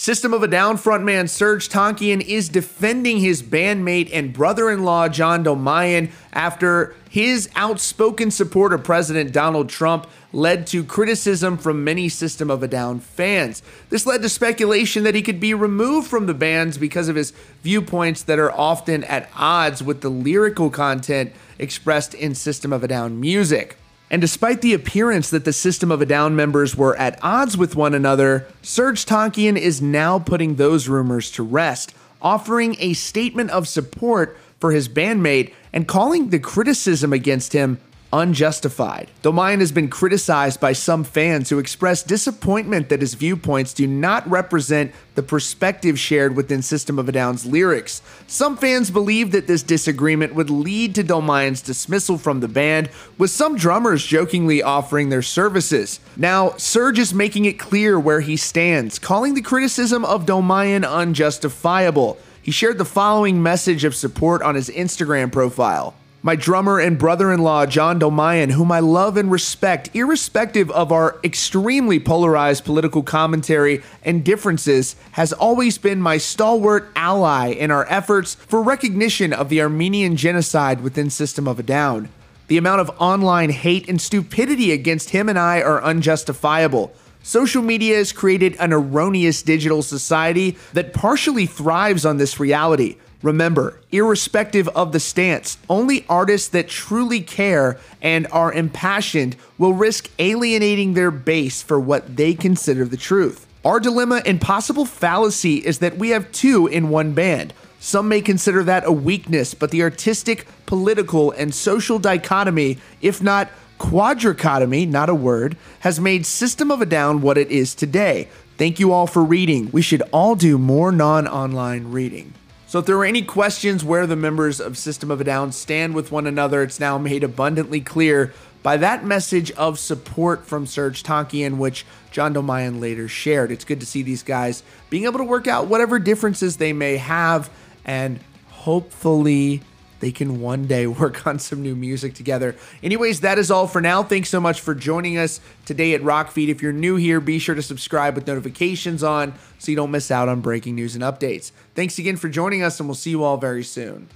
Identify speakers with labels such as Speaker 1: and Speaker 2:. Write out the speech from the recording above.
Speaker 1: System of a Down frontman Serj Tankian is defending his bandmate and brother in law John Dolmayan after his outspoken support of President Donald Trump led to criticism from many System of a Down fans. This led to speculation that he could be removed from the bands because of his viewpoints that are often at odds with the lyrical content expressed in System of a Down music. And despite the appearance that the System of a Down members were at odds with one another, Serj Tankian is now putting those rumors to rest, offering a statement of support for his bandmate and calling the criticism against him unjustified. Dolmayan has been criticized by some fans who express disappointment that his viewpoints do not represent the perspective shared within System of a Down's lyrics. Some fans believe that this disagreement would lead to Dolmayan's dismissal from the band, with some drummers jokingly offering their services. Now, Serj is making it clear where he stands, calling the criticism of Dolmayan unjustifiable. He shared the following message of support on his Instagram profile. My drummer and brother in law, John Dolmayan, whom I love and respect, irrespective of our extremely polarized political commentary and differences, has always been my stalwart ally in our efforts for recognition of the Armenian genocide within System of a Down. The amount of online hate and stupidity against him and I are unjustifiable. Social media has created an erroneous digital society that partially thrives on this reality. Remember, irrespective of the stance, only artists that truly care and are impassioned will risk alienating their base for what they consider the truth. Our dilemma and possible fallacy is that we have two in one band. Some may consider that a weakness, but the artistic, political, and social dichotomy, if not quadricotomy, not a word, has made System of a Down what it is today. Thank you all for reading. We should all do more non online reading. So, if there were any questions where the members of System of a Down stand with one another, it's now made abundantly clear by that message of support from Serj Tankian, which John Dolmayan later shared. It's good to see these guys being able to work out whatever differences they may have and hopefully they can one day work on some new music together. Anyways, that is all for now. Thanks so much for joining us today at Rockfeed. If you're new here, be sure to subscribe with notifications on so you don't miss out on breaking news and updates. Thanks again for joining us, and we'll see you all very soon.